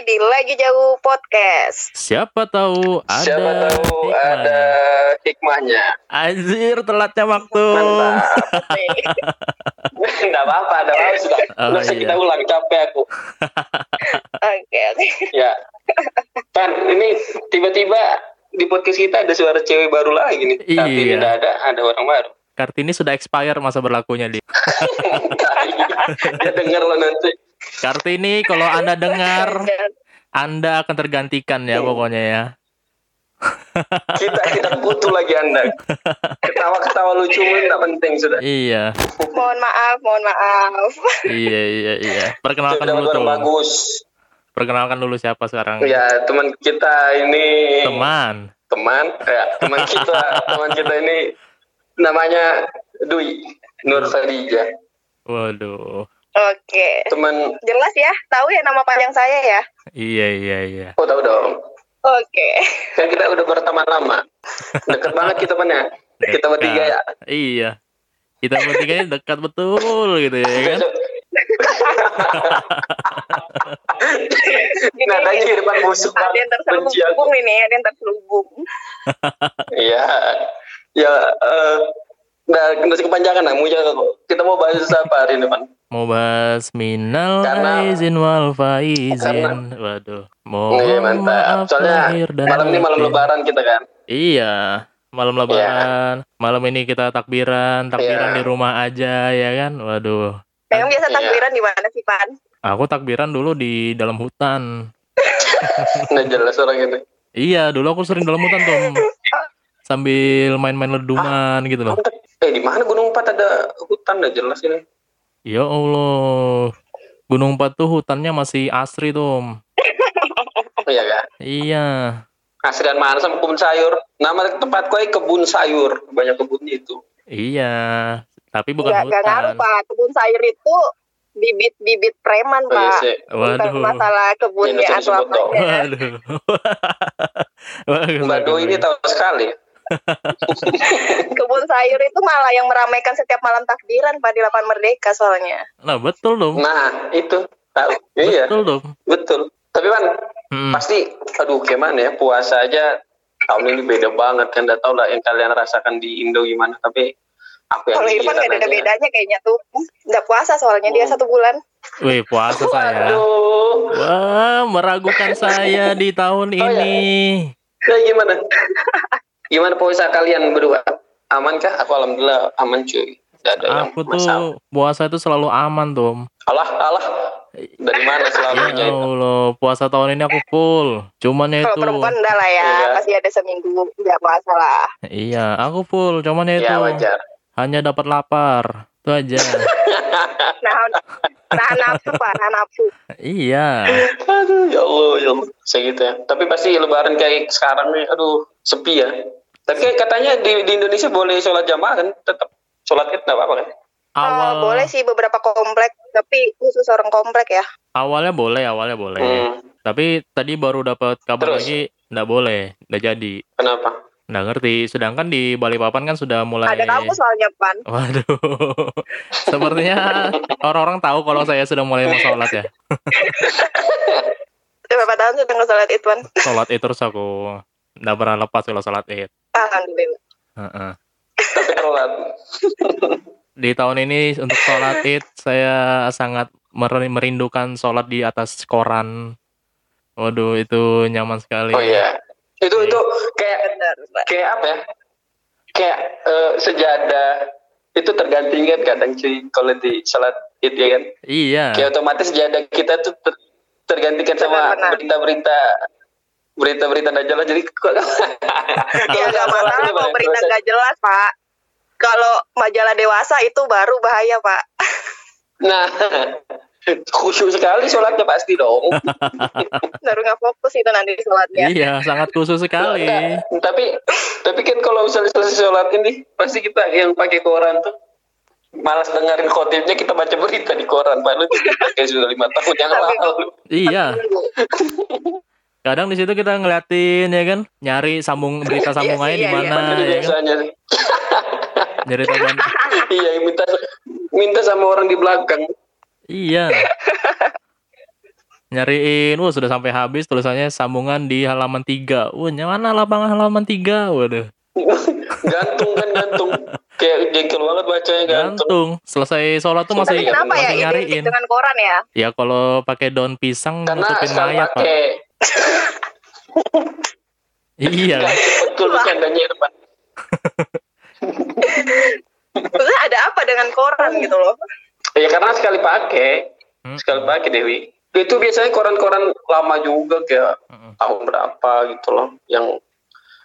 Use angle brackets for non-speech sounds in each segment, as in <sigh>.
di Lagi Jauh Podcast. Siapa tahu ada Siapa tahu hikmahnya. ada hikmahnya. Anjir telatnya waktu. Mantap. <laughs> Enggak apa-apa, ada apa sudah. Oh, iya. kita ulang, capek aku. Oke, oke. Ya. Pan, ini tiba-tiba di podcast kita ada suara cewek baru lagi nih. Tapi Iya. tidak ada, ada orang baru. Kartini sudah expire masa berlakunya di. <laughs> Dia denger lo nanti. Kartini kalau anda dengar, anda akan tergantikan ya pokoknya ya. <laughs> Kita kita butuh lagi Anda. Ketawa-ketawa lucu nggak penting sudah. Iya, Mohon maaf, mohon maaf. iya, iya, iya. Perkenalkan Sudah dulu tuh. bagus. Perkenalkan dulu siapa sekarang. Ya, teman kita ini Teman. teman ya teman kita teman kita ini namanya Dwi Nur Khadijah Waduh. Oke. teman Jelas ya, tahu ya nama panjang saya ya? Iya, iya, iya. oh tahu dong Oke. kan kita udah berteman lama deket banget kita pan ya kita bertiga ya Iya. Kita bertiga ini dekat betul gitu ya kan. Besok- nadanya di depan musuh Ada yang terselubung ini, ada yang terselubung. iya ya eh nah usah kepanjangan lah Muja, kita mau bahas apa hari ini pan Mau bahas minal Karena- aizin wal faizin. Karena- Waduh. Iya Mohon mantap. maaf Soalnya malam ini malam batin. lebaran kita kan. Iya, malam lebaran. Malam ini kita takbiran, takbiran Iya. di rumah aja ya kan. Waduh. Memang biasa Iya. takbiran di mana sih, Pan? Aku takbiran dulu di dalam hutan. <laughs> Nggak jelas orang ini. Iya, dulu aku sering dalam hutan tuh. <laughs> Sambil main-main ledungan gitu loh. Eh di mana Gunung Empat ada hutan nggak jelas ini. Ya Allah. Gunung Empat tuh hutannya masih asri tuh. Iya kan? Iya. Asrian mana sama kebun sayur. Nama tempat kue kebun sayur. Banyak kebunnya itu. Iya. Tapi bukan Nggak, nggak ngaruh, hutan. Pak. Kebun sayur itu bibit-bibit preman, Oh, iya Pak. Bukan Waduh. masalah kebunnya Ini atau apanya. <laughs> Waduh. Mbak Doi ini tahu sekali. <laughs> Kebun sayur itu malah yang meramaikan setiap malam takbiran, Pak, di Lapangan Merdeka soalnya. Nah, betul dong. Nah itu tahu. Iya Betul dong. betul. Tapi kan Hmm. pasti, aduh gimana ya puasa aja tahun ini beda banget kan. Nggak tahu lah yang kalian rasakan di Indo gimana. Tapi aku yang Kalau Irfan nggak ada bedanya kayaknya tuh. Nggak puasa soalnya dia Hmm. satu bulan. Wih, puasa saya. Aduh. Wah, meragukan saya di tahun Oh, ya. ini. Nah, gimana? Gimana puasa kalian berdua? Aman kah? Aku alhamdulillah aman cuy. Tidak ada yang Aku masalah. tuh puasa itu selalu aman, Tom. Allah, Allah. Dari mana selalu Ya Allah, puasa tahun ini aku full. Cuman ya Kalau itu, perempuan enggak lah ya, Iya. pasti ada seminggu nggak puasa lah. iya, aku full. Cuman ya itu, Ya wajar. hanya dapat lapar. Itu aja. <laughs> Nah, nahan nafsu pak, nahan nafsu. iya. Aduh, ya Allah, ya Allah. Segitu ya. Tapi pasti lebaran kayak sekarang nih, aduh, sepi ya. Tapi katanya di, di Indonesia boleh sholat jamaah kan? Tetap sholat id nggak apa-apa kan? Awal Eh, boleh sih beberapa komplek, tapi khusus orang komplek ya. awalnya boleh, awalnya boleh. Hmm, Tapi tadi baru dapat kabar Terus? lagi nggak boleh, nggak jadi. kenapa? Nggak ngerti. Sedangkan di Balikpapan kan sudah mulai Ada kamu soalnya pan. Waduh. <laughs> Sepertinya orang-orang tahu kalau saya sudah mulai mau sholat ya. <laughs> Berapa tahun sudah nggak sholat id pan? Sholat itu terus aku nggak pernah lepas kalau sholat id. Alhamdulillah. Heeh. Tapi sholat. Di tahun ini untuk sholat id saya sangat mer- merindukan sholat di atas koran. Waduh itu nyaman sekali. Oh iya. Itu itu kayak Benar, Pak. kayak apa ya? Kayak eh, sejadah itu tergantikan kadang cuy kalau di sholat id ya kan? Iya. Kayak otomatis sejadah kita tuh ter- tergantikan sama berita-berita berita-berita nggak jelas jadi kok <laughs> Ya nggak masalah kalau berita nggak jelas pak. Kalau majalah dewasa itu baru bahaya pak. Nah, khusyuk sekali sholatnya pasti dong. <laughs> Baru nggak fokus itu nanti sholatnya. Iya, sangat khusus sekali. Enggak, tapi tapi kan kalau misalnya selesai sholat ini pasti kita yang pakai koran tuh malas dengerin khotibnya kita baca berita di koran padahal itu kayak sudah lima tahun yang lalu. Iya. Kadang di situ kita ngeliatin ya kan, nyari sambung berita sambungannya <laughs> Iya di sih, iya, mana ya kan. biasanya. Nyari taman. <laughs> iya minta minta sama orang di belakang. Iya. nyariin, wah sudah sampai habis tulisannya sambungan di halaman 3. Wah, mana lapangan halaman 3? Waduh. <laughs> gantung kan gantung kayak jengkel banget bacanya gantung Gantung. Selesai sholat tuh masih Kenapa ya masih identik nyariin. dengan koran ya? Ya kalau pakai daun pisang karena nutupin mayat, Pak. Iya. betul bercandanya Irfan ada apa dengan koran gitu loh? ya karena sekali pakai Hmm. sekali pakai Dewi itu biasanya koran-koran lama juga kayak Mm-mm. tahun berapa gitu loh yang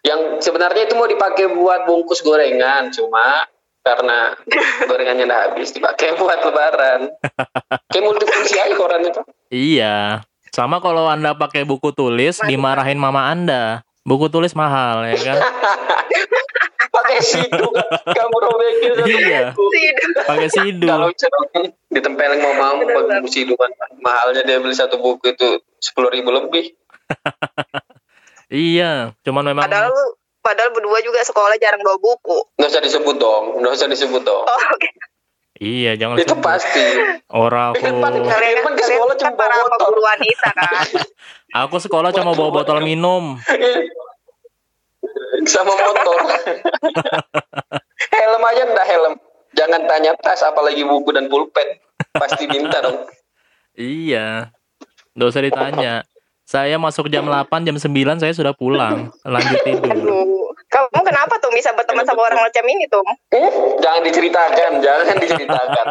yang sebenarnya itu mau dipakai buat bungkus gorengan cuma karena gorengannya udah habis dipakai <laughs> buat lebaran kayak multifungsi aja koran itu Iya. Sama kalau Anda pakai buku tulis dimarahin mama Anda. Buku tulis mahal ya kan? <laughs> pakai sidu kamu robekin satu Iya. Pakai sidul. kalau ditempelin mau mau pakai buku sidu kan mahalnya dia beli satu buku itu sepuluh ribu lebih <laughs> Iya, cuman memang Padahal padahal berdua juga sekolah jarang bawa buku. nggak usah disebut dong nggak usah disebut dong Oh, oke. Iya jangan itu sebut. pasti Orang Kan aku paling kan, ke sekolah kan cuma para bawa motor. pemburu wanita kan. <laughs> aku sekolah cuma bawa botol minum. sama motor helm aja ndak helm jangan tanya tas apalagi buku dan pulpen pasti minta dong Iya. Nggak usah ditanya. Saya masuk jam 8, jam 9 saya sudah pulang. Lanjut tidur. Kamu kenapa tuh bisa berteman sama orang macam ini tuh? Eh, jangan diceritakan jangan diceritakan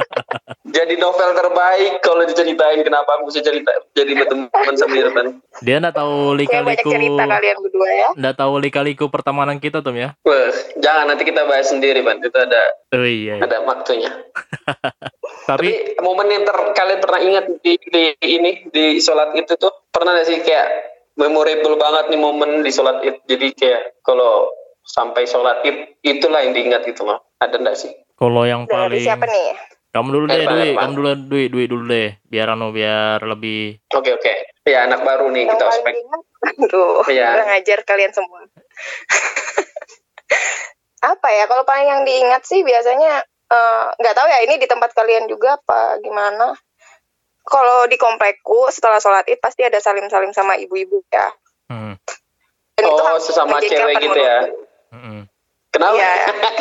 <laughs> jadi novel terbaik kalau diceritain kenapa aku bisa cerita jadi berteman sama Irfan Dia nggak tahu lika-liku. cerita kalian berdua ya. Nggak tahu lika-liku pertemanan kita tuh ya. Wah, jangan nanti kita bahas sendiri Pan itu ada Oh iya. iya. ada waktunya <laughs> Tapi Tapi momen yang ter, kalian pernah ingat di, di ini di sholat itu tuh pernah gak sih kayak memorable banget nih momen di sholat id. Jadi kayak kalau sampai sholat id itulah yang diingat gitu loh. Ada enggak sih? kalau yang Dari paling siapa nih? kamu dulu deh, Dwi. Kamu dulu Dwi, Dwi dulu deh. Biar anu biar lebih Oke oke. Ya anak baru nih Yang kita ospek. Aduh, Iya. kurang ajar kalian semua. <laughs> apa ya? Kalau paling yang diingat sih biasanya eh, nggak tahu ya ini di tempat kalian juga apa gimana? Kalau di komplekku setelah sholat id pasti ada salim-salim sama ibu-ibu ya. hmm, Dan itu Oh hal sesama menjengkelkan cewek gitu ya. hmm. Kenapa? Iya.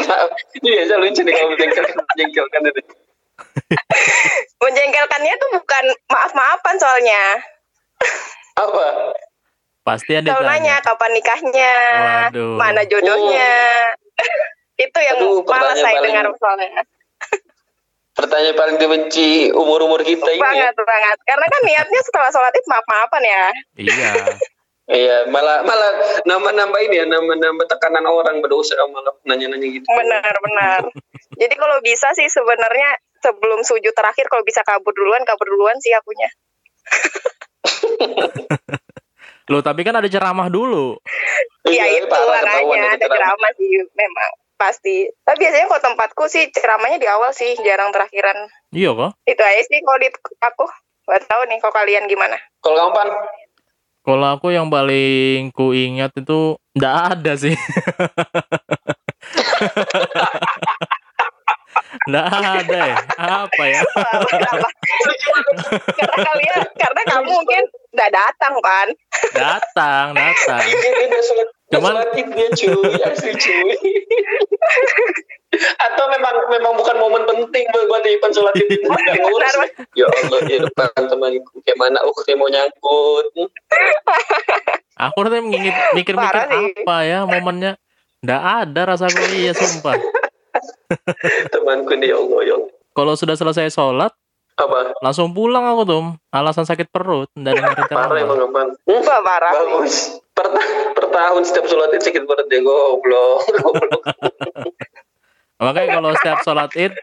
<laughs> Ini biasa lucu nih kalau jengkel jengkelkan itu. <laughs> Menjengkelkannya tuh bukan maaf-maafan soalnya. Apa? Pasti ada Selalu nanya kapan nikahnya, Waduh. mana jodohnya. <laughs> itu yang Aduh, malas saya paling- dengar soalnya. Pertanyaan paling dibenci umur-umur kita ini ya. banget banget karena kan niatnya setelah sholat id maaf maafan ya Iya. <laughs> Iya, malah malah nambah-nambah ini ya, nambah-nambah tekanan orang berdosa malah nanya-nanya gitu. benar benar jadi kalau bisa sih sebenarnya sebelum sujud terakhir kalau bisa kabur duluan kabur duluan sih akunya <laughs> Loh, tapi kan ada ceramah dulu. ya Iya, itu parah ketahuan makanya itu ada ceramah. ceramah sih memang pasti tapi biasanya kalau tempatku sih ceramahnya di awal sih jarang terakhiran Iya kok. itu aja sih kalau di aku Gak tahu nih kalau kalian gimana Kalau kamu pan, Kalau aku yang paling ku ingat itu nggak ada sih. <laughs> Nggak ada ya. Apa ya? Karena kalian karena kamu mungkin nggak datang kan Datang, datang. Cuman- cuy, asli cuy. Atau memang memang bukan momen penting buat Ipan sholat itu <laughs> nggak ngurus. Ya Allah, ya depan temanku kayak mana ukti mau nyangkut. Aku tuh ngingit <laughs> mikir-mikir apa ya momennya. Nggak ada rasa iya sumpah. <laughs> Temanku nih ya Allah, ya Allah. Kalau sudah selesai sholat, Apa? langsung pulang aku tuh. Alasan sakit perut. Nggak dengerin Parah emang? Wah, parah. Bagus. Per, per tahun setiap sholat id sakit perut dia goblok. Goblok. <laughs> Makanya kalau setiap sholat id,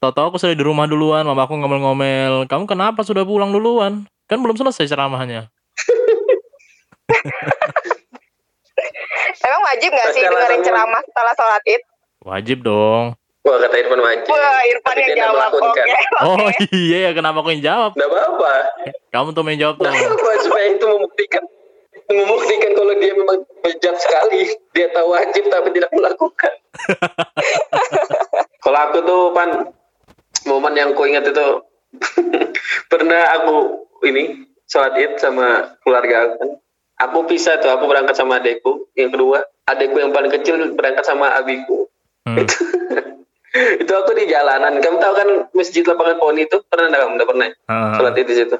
Toto aku sudah di rumah duluan, mama aku ngomel-ngomel, kamu kenapa sudah pulang duluan? Kan belum selesai ceramahnya. <laughs> emang wajib nggak sih dengerin ceramah setelah sholat id Wajib dong. Wah kata Irfan wajib. wah Irfan Tapi yang jawab oke melakukan. <laughs> Oh iya ya, kenapa aku yang jawab? Nggak apa-apa. Kamu tuh main jawab tuh. Supaya itu membuktikan membuktikan kalau dia memang bejat sekali. Dia tahu wajib tapi tidak melakukan. kalau aku tuh pan momen yang ku ingat itu <laughs> pernah aku ini sholat id sama keluarga aku kan. Aku pisah tuh, aku berangkat sama adekku. Yang kedua, adekku yang paling kecil berangkat sama abiku. Hmm. Itu, <laughs> itu aku di jalanan. Kamu tahu kan masjid lapangan poni itu pernah nggak kamu? Nggak pernah. Ah, Sholat id di situ.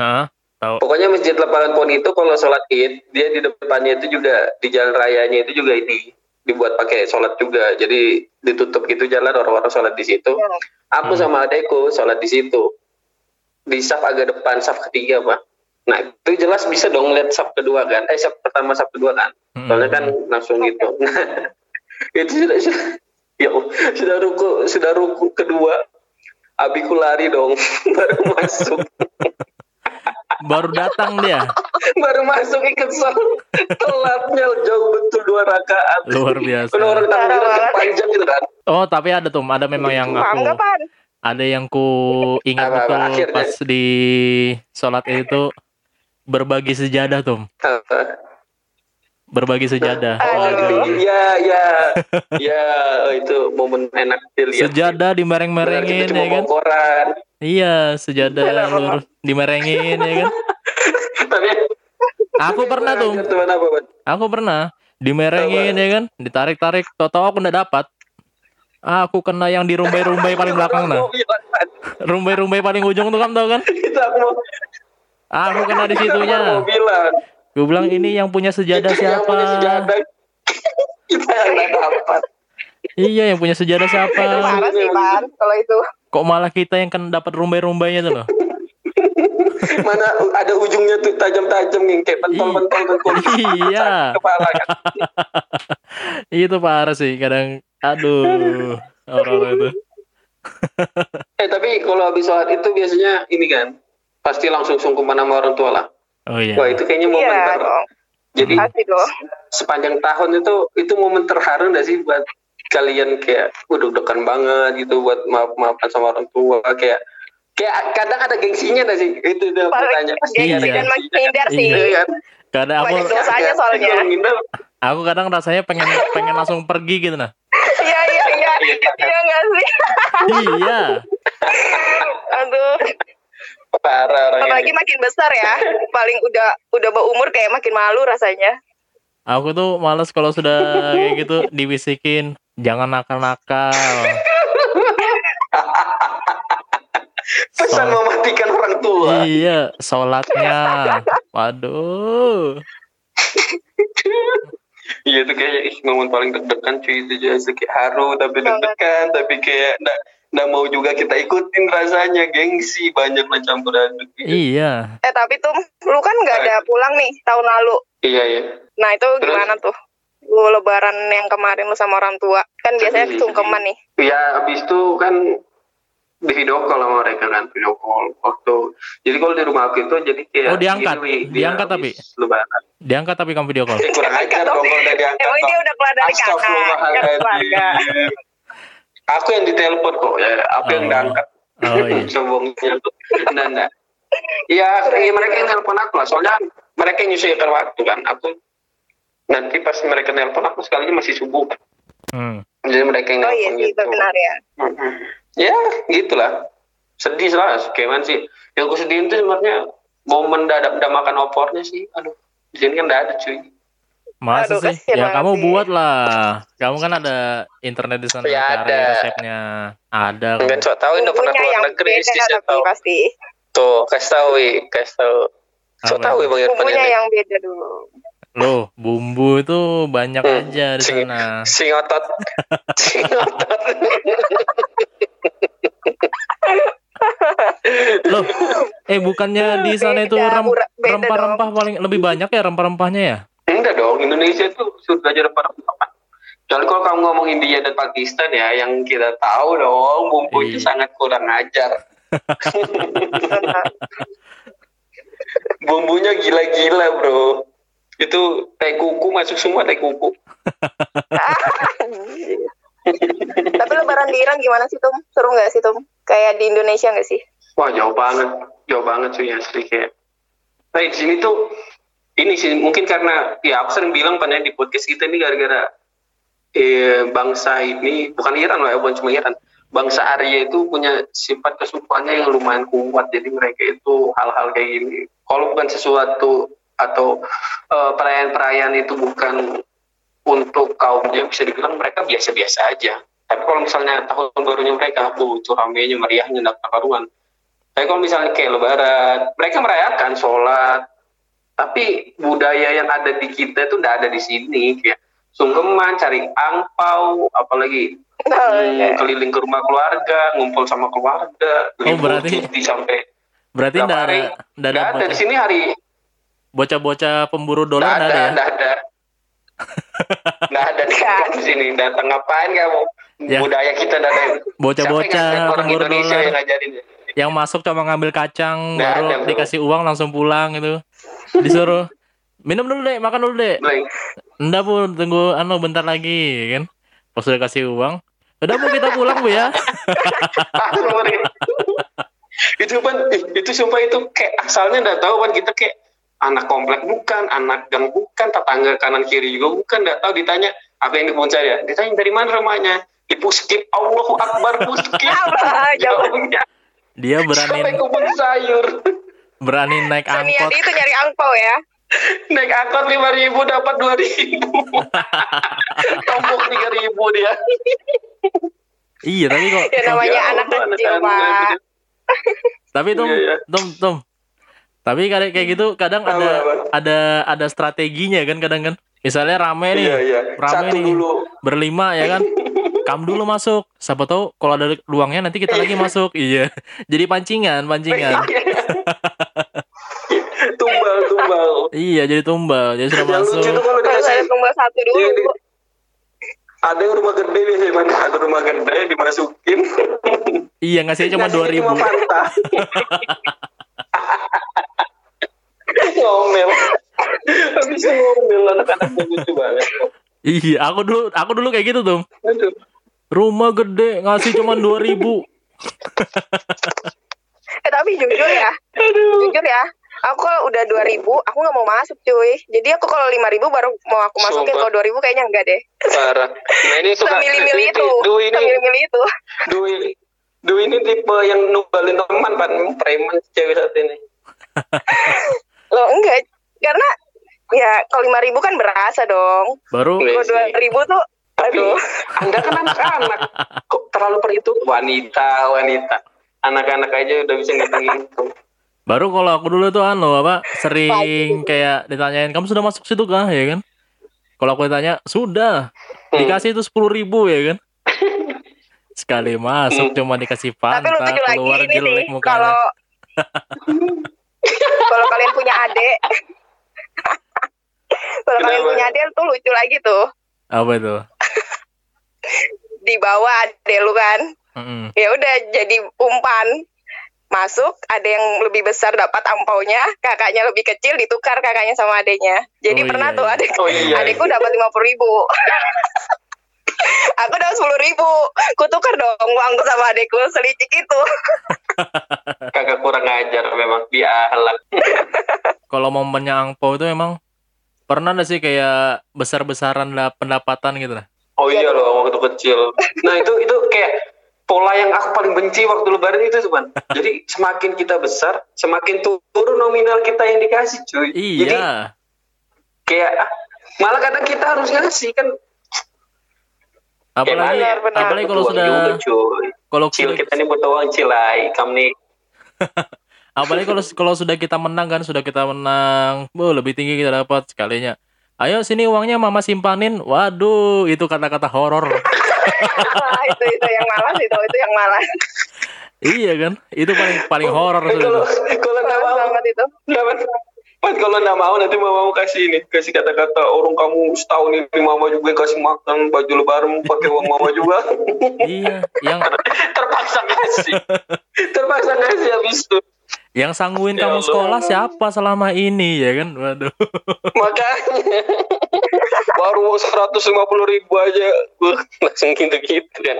ah, tahu. Pokoknya masjid lapangan poni itu kalau sholat id dia di depannya itu juga di jalan rayanya itu juga ini dibuat pakai sholat juga. Jadi ditutup gitu jalan orang-orang sholat di situ. Aku Hmm. sama adekku sholat di situ di saf agak depan saf ketiga pak. Nah itu jelas bisa dong lihat saf kedua kan? Eh saf pertama saf kedua kan? Hmm. Soalnya kan langsung gitu. Nah <laughs> itu sudah sudah ya sudah ruku sudah ruku kedua. Abiku lari dong <laughs> baru masuk. Baru datang dia. <laughs> baru masuk ikut sholat telatnya jauh betul dua rakaat. Luar biasa. kalau orang banget. panjang gitu kan Oh, tapi ada tuh, ada memang yang aku ada yang ku ingat betul akhirnya. pas di sholat itu berbagi sejadah tuh, berbagi sejadah. oh Aduh. iya iya ya itu momen enak dilihat Sejadah dimereng-merengin ya kan? koran Iya, sejadah lurus dimerengin ya kan? tapi Aku pernah tuh, aku pernah dimerengin ya kan, ditarik-tarik, tau-tau aku nggak dapat. Aku kena yang di rumbai-rumbai paling belakang nah. Rumbai-rumbai paling ujung tuh kamu tau kan? itu aku mau Aku kena di situnya. Gue bilang ini yang punya sejadah yang siapa? punya sejadah kita yang nggak dapat Iya, yang punya sejadah siapa? Itu parah sih, Pan. Kalau itu. Kok malah kita yang kan dapat rumbai-rumbainya tuh loh? <laughs> mana ada ujungnya tuh tajam-tajam yang kayak pentol-pentol pentol Iya. kepala kan <laughs> Itu parah sih, kadang aduh orang itu. eh tapi kalau habis sholat itu biasanya ini kan pasti langsung sungkeman sama orang tua lah Oh iya. wah itu kayaknya momen Iya ter dong. jadi dong. sepanjang tahun itu itu momen terharu gak sih buat kalian kayak udah degan banget gitu buat maaf maafan sama orang tua kayak kayak kadang ada gengsinya gak sih itu Paling tanya pasti Iya. ada Dan menghindar sih. Iya. Iya kan? Kadang aku Banyak dosanya soalnya. Ngindar, aku kadang rasanya pengen <laughs> pengen langsung pergi gitu nah. Iya, iya, iya. Iya nggak sih? iya. <laughs> Aduh. Parah orang Apalagi ini. makin besar ya. <laughs> Paling udah udah berumur kayak makin malu rasanya. Aku tuh males kalau sudah kayak gitu <laughs> dibisikin jangan nakal-nakal. <laughs> pesan Sol- mematikan orang tua iya, sholatnya. Waduh. Iya tuh kayak momen paling deg-degan cuy itu jadi kayak haru tapi deg-degan tapi kayak nggak mau juga kita ikutin rasanya gengsi banyak lah campur aduk gitu. Iya. Eh tapi tuh lu kan nggak ada pulang nih tahun lalu. Iya iya. Nah itu Terus? gimana tuh? Lu lebaran yang kemarin lu sama orang tua. Kan biasanya sungkeman nih. Ya abis itu kan di video call sama mereka kan video call waktu jadi kalau di rumah aku itu jadi kayak Oh, diangkat? gini, dia Diangkat habis lebaran Diangkat tapi kamu video call. eh, kurang ajar dong kalau udah diangkat Emang dia udah keluar dari kakak. Kan keluarga. Aku yang ditelepon kok ya. Aku yang Oh. diangkat. Oh iya. <laughs> sombongnya tuh. Enggak enggak ya iya, mereka yang nelpon aku lah. Soalnya mereka yang nyusulkan waktu kan. Aku nanti pas mereka nelpon aku sekali masih subuh. Hmm. jadi mereka yang Oh iya sih gitu itu benar ya. Ya gitulah. Sedih lah kayak sih? Yang aku sedihin tuh sebenarnya momen udah, udah makan opornya sih. Aduh di sini kan udah ada cuy Masa Aduh, sih? Ya banget kamu buat lah. Kamu kan ada internet di sana Ya, cari ada. resepnya. Ada. kan sok tahu udah pernah keluar negeri sih tahu pasti. tuh kasih tahu kasih tahu Apa? tahu Wi, bang Irfan Bumbunya yang beda dulu. Loh, bumbu itu banyak Hmm, aja di sing- sana. sing otot <laughs> sing otot Loh, eh bukannya di sana itu rem- rempah-rempah paling lebih banyak ya rempah-rempahnya ya? Indonesia itu surga aja para Kecuali kalau kamu ngomong India dan Pakistan ya, yang kita tahu dong, bumbunya Iya. sangat kurang ajar. <laughs> Bumbunya gila-gila bro. Itu teh kuku masuk semua teh kuku. <laughs> Tapi lebaran di Iran gimana sih Tum? Seru nggak sih Tum? Kayak di Indonesia nggak sih? Wah jauh banget, jauh banget sih asli kayak. Nah di sini tuh ini sih mungkin karena ya aku sering bilang pada di podcast kita ini gara-gara eh, bangsa ini bukan Iran lah, ya, bukan cuma Iran. bangsa Arya itu punya sifat kesukaannya yang lumayan kuat. Jadi mereka itu hal-hal kayak gini. Kalau bukan sesuatu atau eh, perayaan-perayaan itu bukan untuk kaumnya bisa dibilang mereka biasa-biasa aja. Tapi kalau misalnya tahun barunya mereka tuh itu ramenya meriahnya nggak karuan. Tapi kalau misalnya kayak lebaran mereka merayakan sholat tapi budaya yang ada di kita itu nggak ada di sini kayak sungkeman cari angpau apalagi Oh, iya. keliling ke rumah keluarga, ngumpul sama keluarga, Oh, berarti- cuti sampai Berarti enggak ada enggak ada Nggak ada di sini hari bocah-bocah pemburu dolar ada, enggak ada ya? nggak ada, nggak ada di di sini. Datang ngapain kamu? Ya. Budaya kita nggak ada. Bocah-bocah pemburu Indonesia dolar. yang ngajarin ya? Yang masuk cuma ngambil kacang Nggak baru ada, dikasih uang langsung pulang gitu. Disuruh minum dulu deh, makan dulu deh. Enggak bu, tunggu anu bentar lagi kan. Pas udah kasih uang, udah bu kita pulang bu ya. <laughs> Itu kan itu sumpah itu kayak asalnya nggak tahu kan kita kayak anak komplek bukan, anak gang bukan, tetangga kanan kiri juga bukan, nggak tahu ditanya apa yang di Puncak ya. Ditanya dari mana rumahnya? Di Puskip, Allahu Akbar Puskip. <laughs> Jawabnya Dia berani sayur. Berani naik Seniadi angkot. itu nyari angpau ya. <laughs> Naik angkot lima ribu dapat dua ribu. <laughs> Tombok tiga ribu dia. Iya tapi kok Ya namanya Ya anak kecil, Pak. tapi Tom, Iya, iya. Tom, Tom. Tapi kayak kayak gitu kadang Apa, ada apa? ada ada strateginya kan kadang kan. Misalnya rame nih, Iya iya. rame Satu nih, dulu. berlima ya kan. Kamu dulu masuk. Siapa tahu kalau ada luangnya nanti kita lagi masuk. Iya. Jadi pancingan, pancingan. tumbal tumbal. Iya, jadi tumbal. Jadi sudah Yang lucu masuk. tuh kalau dikasih tumbal satu dulu. Iya, di- ada yang rumah gede biasanya man. ada rumah gede dimasukin Iya, ngasihnya cuma Ngasihnya 2000. cuma Fanta. ngomel habis ngomel anak-anaknya lucu banget Iya, aku dulu aku dulu kayak gitu tuh. Aduh. Rumah gede ngasih cuma 2000. <laughs> Eh tapi jujur ya, Aduh. jujur ya. Aku kalau udah 2000, aku nggak mau masuk cuy. Jadi aku kalau 5000 baru mau aku masukin. Sumpah. Kalau 2000 kayaknya enggak deh. parah nah ini suka Semilih-milih ini- itu. Ini Semilih-milih itu. Du ini Du ini tipe yang nubalin teman pan preman cewek saat ini <laughs> Loh enggak. Karena ya kalau 5000 kan berasa dong. Baru Kalau sih. 2000 tuh tapi aduh. anda kan anak-anak. Kok terlalu perhitung? Wanita wanita. Anak-anak aja udah bisa ngitung itu baru kalau aku dulu tuh anu apa sering kayak ditanyain kamu sudah masuk situ kah? Ya kan? Kalau aku ditanya sudah. Dikasih itu sepuluh ribu ya kan? Sekali masuk cuma dikasih lagi keluar ini jelek mukanya. kalau kalau kalian punya adik. <laughs> Kalau kalian punya adik tuh lucu lagi tuh Apa itu? <laughs> di bawah adik lu kan Mm-mm. ya udah jadi umpan masuk ada yang lebih besar dapat ampaunya kakaknya lebih kecil ditukar kakaknya sama adiknya jadi Oh, pernah iya, tuh iya. adik Oh, iya. adikku dapat lima puluh ribu <laughs> aku dapat sepuluh ribu ku tukar dong uangku sama adikku selicik itu kagak kurang ajar memang dia ahlak <laughs> Kalau momennya angpau itu emang pernah nggak sih kayak besar-besaran lah pendapatan gitu lah? oh iya loh waktu kecil nah itu itu kayak pola yang aku paling benci waktu lebaran itu tuh Ban. <laughs> jadi semakin kita besar semakin turun nominal kita yang dikasih cuy jadi Iya. kayak ah, malah kadang kita harus ngasih kan Apalagi benar. apalagi kalau sudah kalau cil sudah- kita ini butuh uang cilai kamu <laughs> nih apalagi kalau kalau sudah kita menang kan sudah kita menang oh, lebih tinggi kita dapat sekalinya ayo sini uangnya mama simpanin waduh itu kata-kata horor <laughs> itu itu yang malas itu itu yang malas iya kan itu paling paling horor sudah kalau kalau banget itu Dapat. Kalau nggak mau nanti mama mau kasih ini, kasih kata-kata orang kamu setahun ini mama juga kasih makan baju lebaran pakai uang mama juga. iya yang <laughs> Terpaksa ngasih. Terpaksa ngasih habis itu. Yang sangguin Ya kamu Allah. sekolah siapa selama ini ya kan waduh Makanya <laughs> baru 150 ribu aja gua langsung gitu-gitu kan.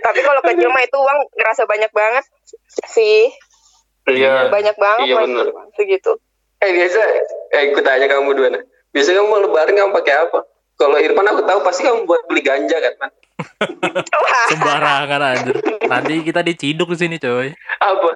tapi kalau kecil mah itu uang ngerasa banyak banget sih Iya. banyak banget Iya benar. segitu Eh biasa, eh ikut tanya kamu dua nah. Biasanya kamu mau lebaran kamu pakai apa? Kalau Irfan aku tahu pasti kamu buat beli ganja kan, man. Sembarangan anjir. Nanti kita diciduk di sini, coy. apa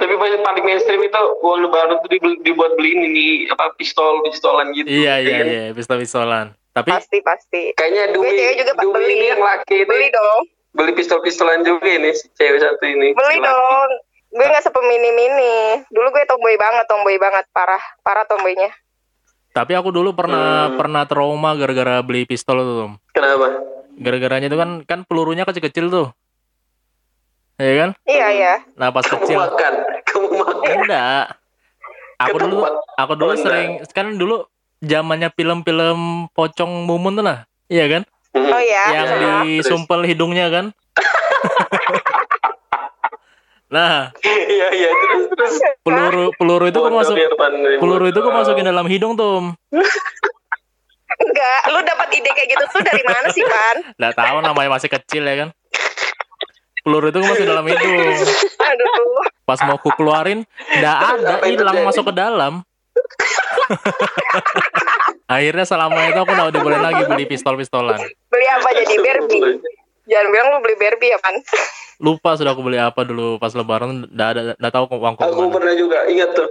tapi paling paling mainstream itu World baru tuh dibuat beliin ini apa pistol pistolan gitu Iya, iya, kan? iya, pistol-pistolan. Tapi pasti pasti. kayaknya cewek juga pas beli. ini yang laki ini Beli dong, beli pistol-pistolan juga ini si cewek satu ini beli laki. dong. Gue nggak sepemini-mini. Dulu gue tomboy banget, tomboy banget, parah, parah tomboynya. Tapi aku dulu pernah Hmm. pernah trauma gara-gara beli pistol itu, Tom. kenapa Gara-garanya itu kan kan pelurunya kecil-kecil tuh. Iya kan? Iya iya. Nah, pas kamu kecil makan kamu makan enggak. Aku dulu aku dulu Oh, enggak. sering kan dulu zamannya film-film pocong mumun tuh lah. Iya kan? Hmm. Oh iya. yang Iya. disumpel hidungnya kan. <laughs> nah, iya iya terus terus peluru peluru itu kok masuk peluru itu kok masukin dalam hidung tuh. Enggak, lu dapat ide kayak gitu tuh dari mana sih, Pan? Nggak tahu namanya masih kecil ya kan. Peluru itu masuk dalam hidung. Aduh. Pas mau ku keluarin, nggak ada hilang masuk ke dalam. Akhirnya selama itu aku nggak dibolehin lagi beli pistol-pistolan. Beli apa jadi Barbie? Jangan bilang lu beli Barbie ya, Pan. Lupa sudah aku beli apa dulu pas lebaran, nggak ada nggak tahu uangku Aku ke mana. pernah juga ingat tuh.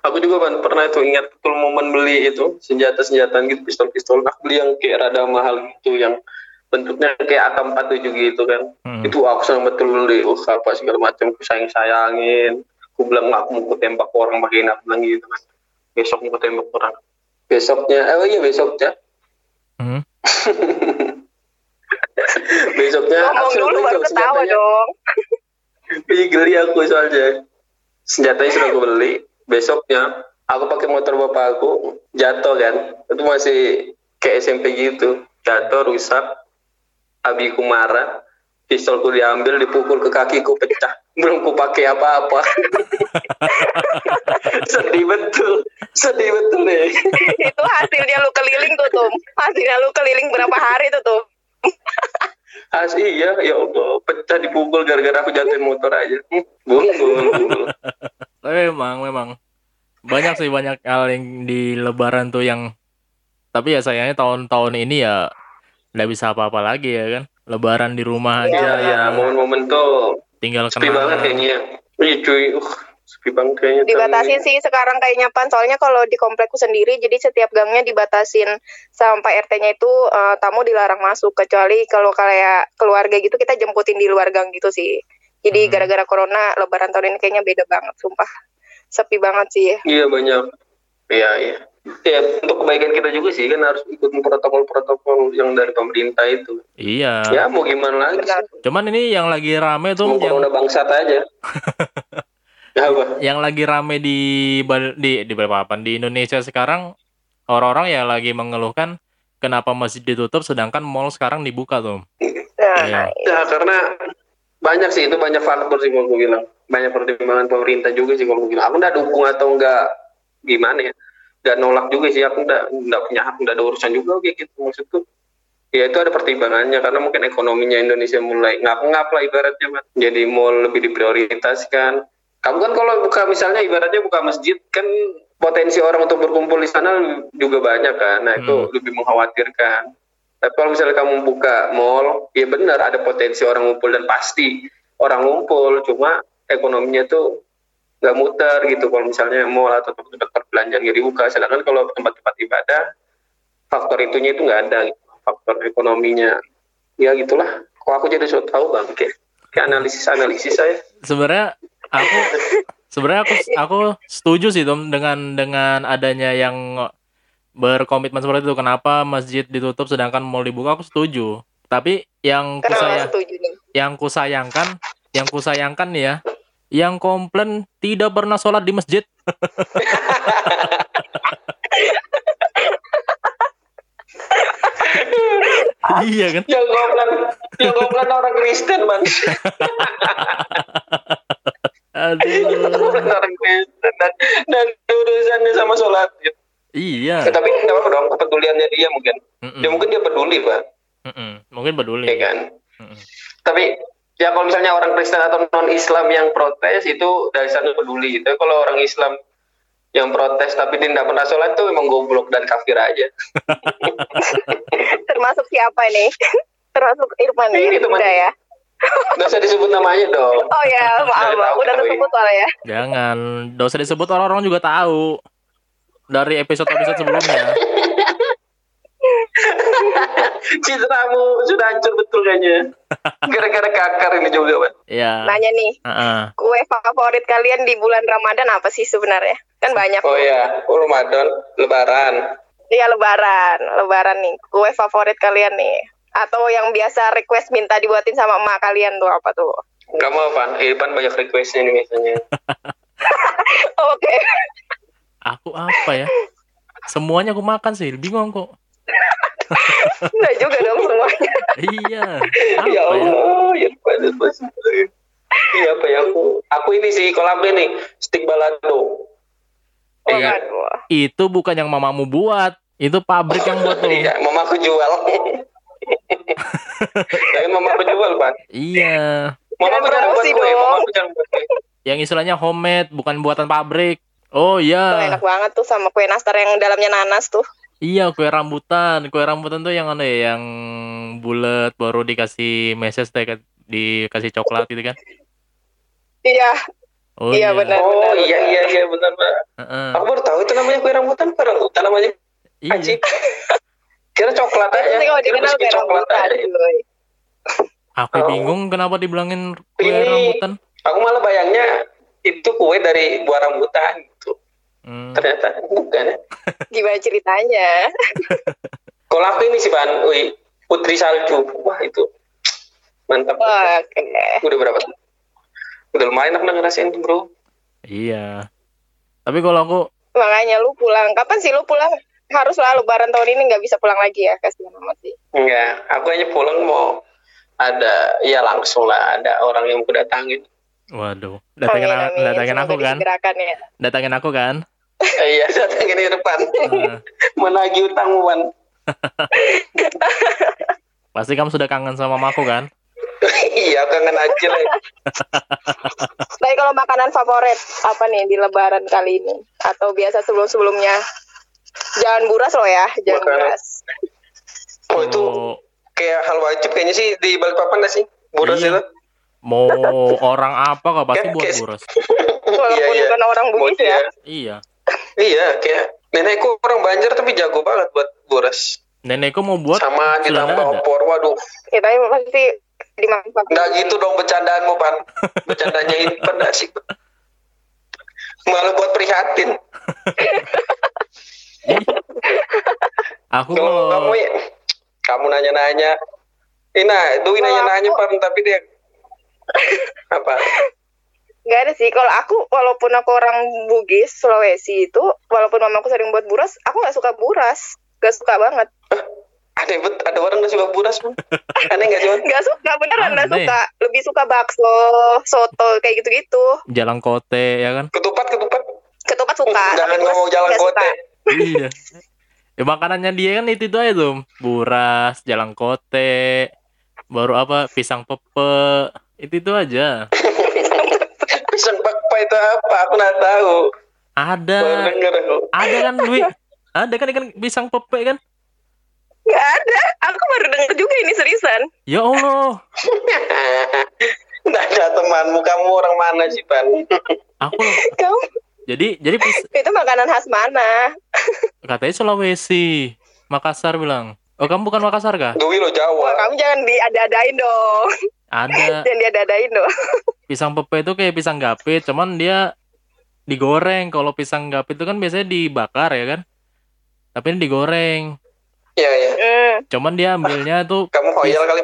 Aku juga Pan, pernah itu ingat betul momen beli itu senjata-senjata gitu pistol-pistol. Aku beli yang kayak rada mahal gitu yang bentuknya kayak AK-47 gitu kan. Hmm. Itu aku senang betul beli. Uh, apa segala macam aku sayang-sayangin. Aku bilang aku mau tembak orang pakai aku bilang gitu kan. Besok mau tembak orang. Besoknya, eh oh iya besoknya. Hmm. <laughs> <laughs> besoknya Ngomong dulu baru tuh ketawa dong. <laughs> Ih, geli aku soalnya. Senjatanya sudah aku beli. Besoknya aku pakai motor bapak aku jatuh kan. Itu masih kayak SMP gitu. Jatuh rusak. Abiku marah. Pistolku diambil, dipukul ke kakiku pecah. <laughs> Belum ku pakai apa-apa. Sedih betul. Sedih betul deh. itu hasilnya lu keliling tuh, Tum. Hasilnya lu keliling berapa hari tuh, Tum. <laughs> As iya, ya Allah, pecah dipukul gara-gara aku jatuhin motor aja. Bul. <laughs> Tapi memang memang banyak sih banyak hal yang di lebaran tuh yang tapi ya sayangnya tahun-tahun ini ya nggak bisa apa-apa lagi ya kan. Lebaran di rumah Ya, aja ya, momen-momen tuh tinggal sepi banget kayaknya. Iya cuy, uh, sepi banget kayaknya. Dibatasin sih sekarang kayaknya, Pan. Soalnya kalau di komplekku sendiri, jadi setiap gangnya dibatasin sampai RT-nya itu eh, tamu dilarang masuk. Kecuali kalau kayak keluarga gitu, kita jemputin di luar gang gitu sih. Jadi Hmm. gara-gara corona, lebaran tahun ini kayaknya beda banget, sumpah. Sepi banget sih. Iya banyak. Iya, iya. Ya, untuk kebaikan kita juga sih kan harus ikut protokol-protokol yang dari pemerintah itu. Iya. Ya mau gimana lagi? Cuman ini yang lagi rame tuh Mau yang corona bangsat aja. <laughs> ya apa? yang lagi rame di di di Balikpapan di Indonesia sekarang orang-orang ya lagi mengeluhkan kenapa masih ditutup sedangkan mall sekarang dibuka tuh. Nah, Iya. Ya karena banyak sih itu banyak faktor sih kalau gue bilang. Banyak pertimbangan pemerintah juga sih kalau gue bilang. Aku nggak dukung atau nggak gimana ya. Nggak nolak juga sih. Aku nggak nggak punya hak, nggak ada urusan juga kayak gitu maksudku. Ya itu ada pertimbangannya karena mungkin ekonominya Indonesia mulai ngap-ngap lah ibaratnya Mas. Jadi mall lebih diprioritaskan. Kamu kan kalau buka misalnya ibaratnya buka masjid kan potensi orang untuk berkumpul di sana juga banyak kan. Nah itu Hmm. lebih mengkhawatirkan. Tapi kalau misalnya kamu buka mall, ya benar ada potensi orang ngumpul dan pasti orang ngumpul, cuma ekonominya tuh nggak muter gitu. Kalau misalnya mall atau tempat-tempat perbelanjaan nggak dibuka, sedangkan kalau tempat-tempat ibadah faktor itunya itu nggak ada, gitu. faktor ekonominya. Ya gitulah. Kok aku jadi so tahu bang, kayak, kayak analisis analisis saya. Sebenarnya aku sebenarnya aku aku setuju sih Tom dengan dengan adanya yang berkomitmen seperti itu. Kenapa masjid ditutup sedangkan mall dibuka? Aku setuju. Tapi yang setuju nih? yang kusayangkan, yang kusayangkan nih ya, yang komplain tidak pernah sholat di masjid. <laughs> iya kan? Yang ngomong yang ngomong orang Kristen bang, <laughs> Aduh. Kristen dan dan urusannya sama sholat. Gitu. Iya. Ya, tapi nggak apa dong kepeduliannya dia mungkin. Mm-mm. Ya mungkin dia peduli pak, Mm-mm. Mungkin peduli. ya kan. Mm-mm. Tapi ya kalau misalnya orang Kristen atau non Islam yang protes itu dari sana peduli. Tapi kalau orang Islam yang protes tapi tidak pernah sholat tuh memang goblok dan kafir aja. <laughs> Termasuk siapa nih? <laughs> Termasuk Irfan nih, Ini teman. ya. Nggak usah disebut namanya dong. Oh ya, <laughs> maaf, Udah maaf. udah tersebut soalnya ya. Jangan, dosa disebut orang-orang juga tahu. Dari episode-episode sebelumnya. <laughs> Citramu sudah hancur betul kayaknya. Gara-gara kakar ini juga, Pak. Iya. Nanya nih, Heeh. kue favorit kalian di bulan Ramadan apa sih sebenarnya? Kan banyak. Oh iya, oh, Ramadan, Lebaran. Iya lebaran, lebaran nih. Kue favorit kalian nih. Atau yang biasa request minta dibuatin sama emak kalian tuh apa tuh? Kamu apa? Irfan banyak requestnya nih biasanya. <laughs> Oke. Aku apa ya? Semuanya aku makan sih, bingung kok. <laughs> Enggak juga dong semuanya. Iya. <laughs> ya Apa ya? Allah, Irfan. Irfan. Iya apa ya aku? Aku ini sih kolab nih, stick balado. Iya. Waduh. Itu bukan yang mamamu buat. Itu pabrik yang buat tuh. Iya, mamaku jual. Tapi mamaku jual, Pak. Iya. Jangan jarang buat kue, jarang buat kue. Yang istilahnya homemade, bukan buatan pabrik. Oh Tuh, iya. enak banget tuh sama kue nastar yang dalamnya nanas tuh. Iya, kue rambutan. Kue rambutan tuh yang aneh ya, yang bulat baru dikasih meses teh kan, dikasih coklat gitu kan. Iya, Oh Iya, benar. Oh iya iya iya benar Pak. Heeh. Aku baru tahu itu namanya kue rambutan, kue rambutan namanya. Iya. Kira coklat aja. sih kalau Kira dikenal kue coklat aja. Aku Oh. bingung kenapa dibilangin kue Ini- rambutan. Aku malah bayangnya itu kue dari buah rambutan gitu. Hmm. Ternyata bukan ya. <laughs> Gimana ceritanya? <laughs> Kalau aku ini sih Ban, wih, Putri Salju. Wah itu mantap. Oke. Udah berapa? Udah lumayan aku ngerasain tuh bro. Iya. Tapi kalau aku Makanya lu pulang. Kapan sih lu pulang? Harus lah lebaran tahun ini nggak bisa pulang lagi ya. Kasihan amat sih. Enggak, aku hanya pulang mau ada ya langsung lah ada orang yang aku datangin. waduh, datangin, Amin, amin. datangin Semoga aku kan? ya. Datangin aku kan? Eh, iya <laughs> datangin di depan. <laughs> Nah, Menagih utangmu Ban. <laughs> pasti kamu sudah kangen sama mamaku kan? iya kangen aja lah. Tapi kalau makanan favorit apa nih di lebaran kali ini? Atau biasa sebelum-sebelumnya? Jangan buras loh ya, jangan Makanan. buras. Oh itu kayak hal wajib kayaknya sih di Balikpapan nggak sih? Boros Iya. itu. mau orang apa kok pasti buat buros. Walaupun Iya, iya. bukan orang Bugis Mau ya. Iya. Iya kayak nenekku orang Banjar tapi jago banget buat boros. Nenekku mau buat Sama ditambah opor. Waduh, Ya, tapi pasti dimanfaatkan. nggak gitu dong bercandaanmu pan. Bercandanya ini pada asik. Malah buat prihatin. <laughs> <laughs> Aku Kalau kamu ya, kamu nanya-nanya. Ina, Dwi nanya-nanya aku- pan tapi dia <laughs> apa? Nggak ada sih. Kalau aku, walaupun aku orang Bugis, Sulawesi itu, walaupun mamaku sering buat buras, aku nggak suka buras. Gak suka banget. Ada bet, ada orang nggak suka buras. <laughs> Aneh nggak sih? Gak suka, beneran nggak suka. Lebih suka bakso, soto, kayak gitu-gitu. jalan kote ya kan? Ketupat ketupat. Ketupat suka. Jangan ngomong jalan nggak kote. suka. Iya. Ya, makanannya dia kan itu itu aja tuh. Buras, jalan kote, baru apa pisang pepe. Itu itu aja. Pisang bakpa itu apa? Aku nggak tahu. Ada. Ada kan Dwi? Ada kan ikan pisang pepe kan? Nggak ada. Aku baru denger juga ini seriusan. Ya Allah. <laughs> Nggak ada temanmu. Kamu orang mana sih pan? Aku. Kamu Jadi jadi <laughs> itu makanan khas mana? katanya Sulawesi. Makassar bilang. Oh kamu bukan Makassar kah? Dwi lo Wah, Jawa. kamu jangan diada-adain dong. Ada. <laughs> jangan diada-adain dong. <laughs> Pisang pepe itu kayak pisang gapit, cuman dia digoreng. Kalau pisang gapit itu kan biasanya dibakar ya kan? Tapi ini digoreng. Iya iya. Hmm. Cuman dia ambilnya tuh Kamu hoyal kali.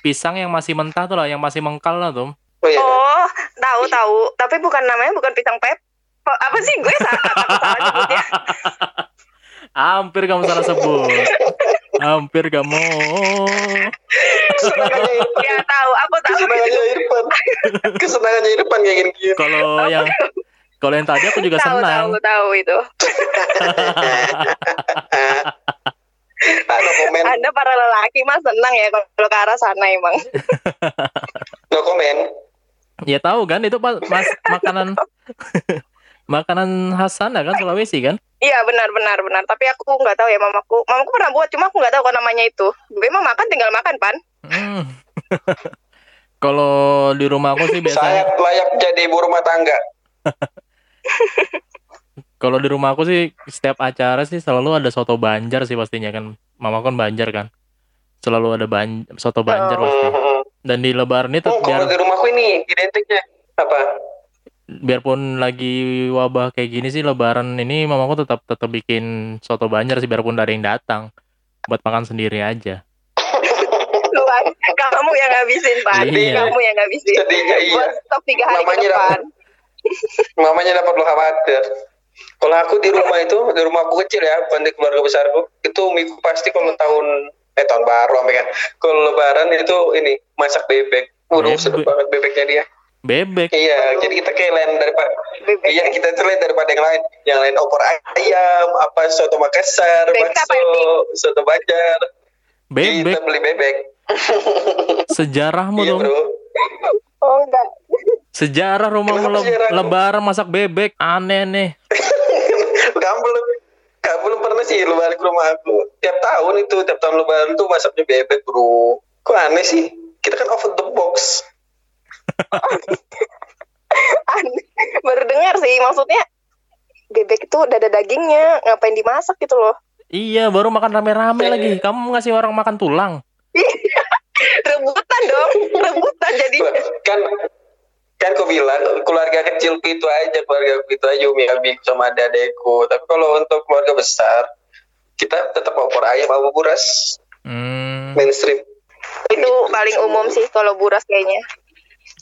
pisang yang masih mentah tuh lah, yang masih mengkal lah tuh. Oh iya. Oh, tahu tahu. Tapi bukan namanya bukan pisang pep. Apa sih gue salah, nyebutnya? Hampir kamu salah sebut. Hampir kamu. Ya tahu, aku tahu. Kesenangannya Irfan. Kesenangannya Irfan kayak gini. Kalau yang kalau yang tadi aku juga tahu, senang. tahu, tahu itu. Ada komen. Anda para lelaki mah senang ya kalau ke arah sana emang. No komen. Ya tahu kan itu pas mas makanan <laughs> makanan khas sana kan Sulawesi kan? Iya benar benar benar. Tapi aku nggak tahu ya mamaku. Mamaku pernah buat, cuma aku nggak tahu kok namanya itu. Memang makan tinggal makan pan. Hmm. <laughs> Kalau di rumah aku sih Saya biasanya layak jadi ibu rumah tangga. <laughs> kalau di rumah aku sih setiap acara sih selalu ada soto Banjar sih pastinya kan. Mama kan Banjar kan. Selalu ada ban soto Banjar Oh. pasti. Dan di lebaran itu Hmm, kalau biar di rumahku ini identiknya apa? Biarpun lagi wabah kayak gini sih lebaran ini mamaku tetap tetap bikin soto Banjar sih biarpun dari yang datang buat makan sendiri aja. Kamu yang ngabisin pan. Iya. Kamu yang ngabisin. Sedihnya iya. Buat stok tiga hari ke Mamanya depan. Mamanya dapat lo khawatir. Kalau aku di rumah itu, di rumah aku kecil ya, bukan di keluarga besarku, itu minggu pasti kalau tahun eh tahun baru kan. Kalau lebaran itu ini masak bebek. Bebek. sedap banget bebeknya dia. Bebek. Iya, jadi kita kayak lain daripada Bebek. Iya, kita tuh lain daripada yang lain. Yang lain opor ayam, apa soto Makassar, Bebek bakso, soto Banjar. Bebek. Kita beli bebek. <laughs> Sejarahmu Iya, dong. Bro. Oh enggak. <laughs> Sejarah rumahmu Kenapa le- lebaran masak bebek. Aneh nih. <laughs> kamu belum kamu belum pernah sih lebaran ke rumah aku tiap tahun itu tiap tahun lebaran tuh masaknya bebek bro kok aneh sih kita kan off the box. Baru dengar sih maksudnya bebek itu udah ada dagingnya, ngapain dimasak gitu loh. Iya, baru makan rame-rame lagi. Kamu ngasih orang makan tulang. rebutan dong, rebutan jadi. Kan kan aku bilang keluarga kecil itu aja keluarga itu aja Umi Abi sama adekku tapi kalau untuk keluarga besar kita tetap opor ayam sama buras Hmm, mainstream Itu paling umum sih kalau buras kayaknya.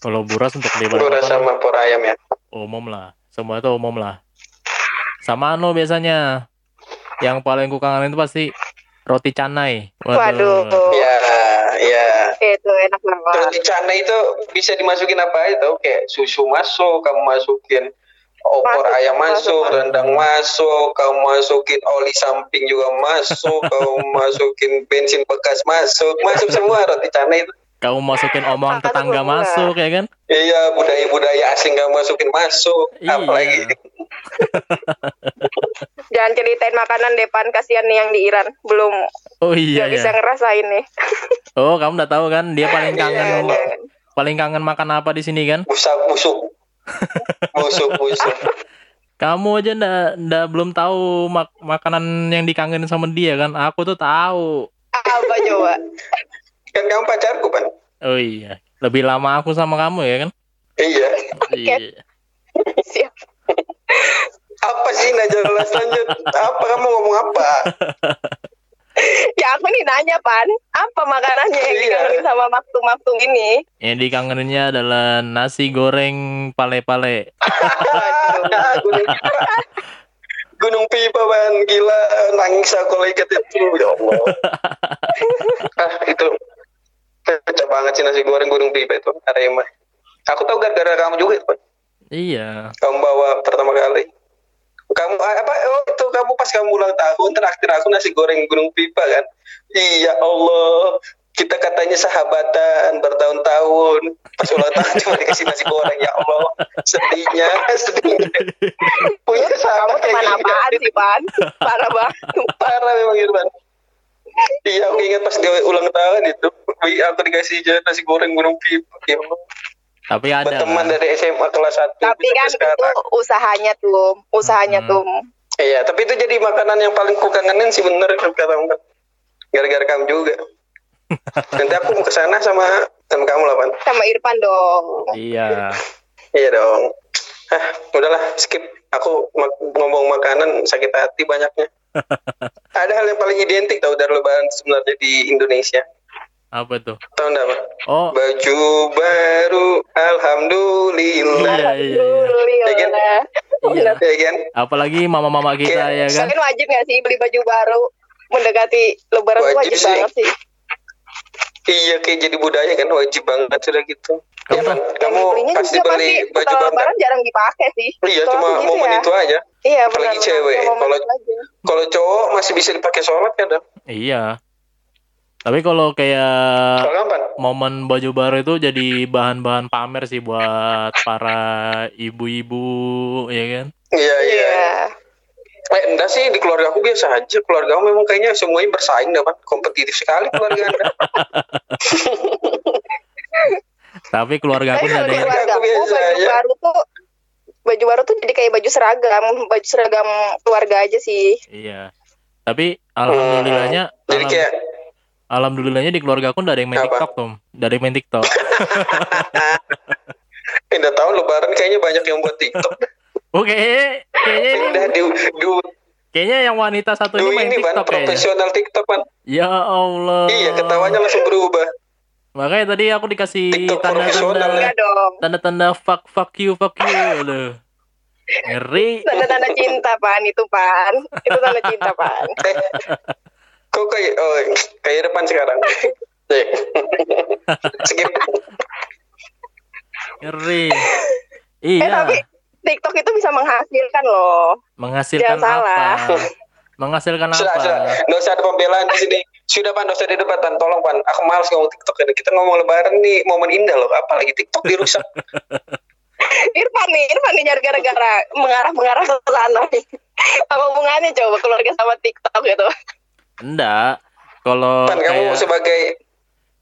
Kalau buras untuk di buras sama opor ayam ya umum lah. Semua itu umum lah. Sama anu biasanya. Yang paling ku kangenin itu pasti roti canai. Waduh. ya ya Itu enak banget. Roti canai itu bisa dimasukin apa aja tau kayak susu masuk, kamu masukin opor Masuk, ayam masuk, masuk, masuk. rendang masuk, kamu masukin oli samping juga masuk, <laughs> kamu masukin bensin bekas masuk, masuk semua roti canai itu. Kamu masukin omongan Makan tetangga masuk ya kan? Iya budaya-budaya asing kamu masukin masuk, Iya. apalagi <laughs> Jangan ceritain makanan depan kasihan nih yang di Iran belum Oh iya nggak bisa ya. ngerasain nih. <laughs> Oh, kamu udah tahu kan dia paling kangen Iya, paling kangen makan apa di sini kan? busuk busuk <laughs> busuk busuk. Kamu aja ndak ndak belum tahu mak makanan yang dikangenin sama dia kan? Aku tuh tahu. Apa coba? Kan kamu pacarku kan? Oh iya, lebih lama aku sama kamu ya kan? Iya. Iya. Siap. Apa sih nggak jelas lanjut? Apa kamu ngomong apa? <laughs> Ya aku nih nanya pan, apa makanannya yang Iya. dikangenin sama maktum-maktum ini? Yang dikangeninnya adalah nasi goreng pale-pale. gunung, <laughs> gunung pipa ban gila nangis aku lihat itu ya Allah <laughs> ah itu pecah banget sih nasi goreng gunung pipa itu Arema. Aku tahu gara-gara kamu juga Pan. Iya. kamu bawa pertama kali. Kamu ah, apa oh itu kamu pas kamu ulang tahun terakhir aku nasi goreng gunung pipa kan? Iya Allah. Kita katanya sahabatan bertahun-tahun. Pas ulang tahun cuma dikasih nasi goreng ya Allah. Sedihnya <laughs> sedihnya. Punya Kamu sahabat teman kayak gini, apaan sih pan? Parah banget. parah memang Irfan iya aku ingat pas dia ulang tahun itu Wih, aku dikasih jalan nasi goreng gunung pipa ya Tapi ada kan? dari SMA kelas 1 Tapi kan itu usahanya tuh, usahanya Hmm. tuh. Iya, tapi itu jadi makanan yang paling kukangenin sih bener kata kamu. Gara-gara kamu juga. <laughs> Nanti aku mau ke sana sama sama kamu lah, Pan. Sama Irfan dong. Iya. Iya dong. Ah, udahlah, skip. Aku ngomong makanan sakit hati banyaknya. Ada hal yang paling identik tau dari lebaran sebenarnya di Indonesia. Apa tuh? Tahu enggak, Pak? Oh, Baju baru, alhamdulillah. iya iya. iya. Alhamdulillah. Iya. Ya kan? Apalagi mama-mama kita ya kan? Kalian wajib gak sih beli baju baru mendekati lebaran Wajib wajib sih. banget sih. Iya, kayak jadi budaya kan wajib banget sudah gitu. Kamu Ya, kamu pasti beli pasti baju baru. jarang dipakai sih. Iya, cuma gitu momen ya. itu aja. Iya, Apalagi benar, cewek. Kalau kalau cowok masih bisa dipakai sholat kan, Dan? Iya. Tapi kalau kayak momen baju baru itu jadi bahan-bahan pamer sih buat para ibu-ibu ya kan? Iya iya. Iya. Eh enggak sih di keluarga aku biasa aja. Keluarga aku memang kayaknya semuanya bersaing dah, Pan. Kompetitif sekali keluarga Anda. <laughs> Tapi keluarga aku ada yang baju aja. baru tuh baju baru tuh jadi kayak baju seragam, baju seragam keluarga aja sih. Iya. Tapi alhamdulillahnya Jadi alam- kayak alhamdulillahnya di keluarga aku ada yang main Apa? TikTok tuh. Nggak ada yang main TikTok. <laughs> Pindah tahun lebaran kayaknya banyak yang buat TikTok. Oke, kayaknya ini, Pindah di, di, kayaknya yang wanita satu ini main ini TikTok kayaknya. profesional TikTok Pan. Ya Allah. Iya, ketawanya langsung berubah. Makanya tadi aku dikasih tanda-tanda tanda-tanda fuck fuck you fuck you Aduh. Ngeri. Tanda-tanda cinta, Pan. Itu, Pan. Itu tanda cinta, Pan. Eh, <laughs> kok kayak oh, kayak depan sekarang. Eh. <laughs> Skip. Ngeri. Eh, Iya. tapi TikTok itu bisa menghasilkan loh. Menghasilkan Jangan salah. apa? Menghasilkan Sudah, apa? sudah. Nggak usah ada pembelaan di sini. Sudah pan, nggak usah di depan. Tolong pan. Aku malas ngomong TikTok ini. Kita ngomong lebaran nih, momen indah loh. Apalagi TikTok dirusak. <laughs> Irfan nih, Irfan nih nyari gara-gara mengarah-mengarah ke sana nih. Apa hubungannya coba keluarga sama TikTok gitu? Enggak. Kalau kamu kayak sebagai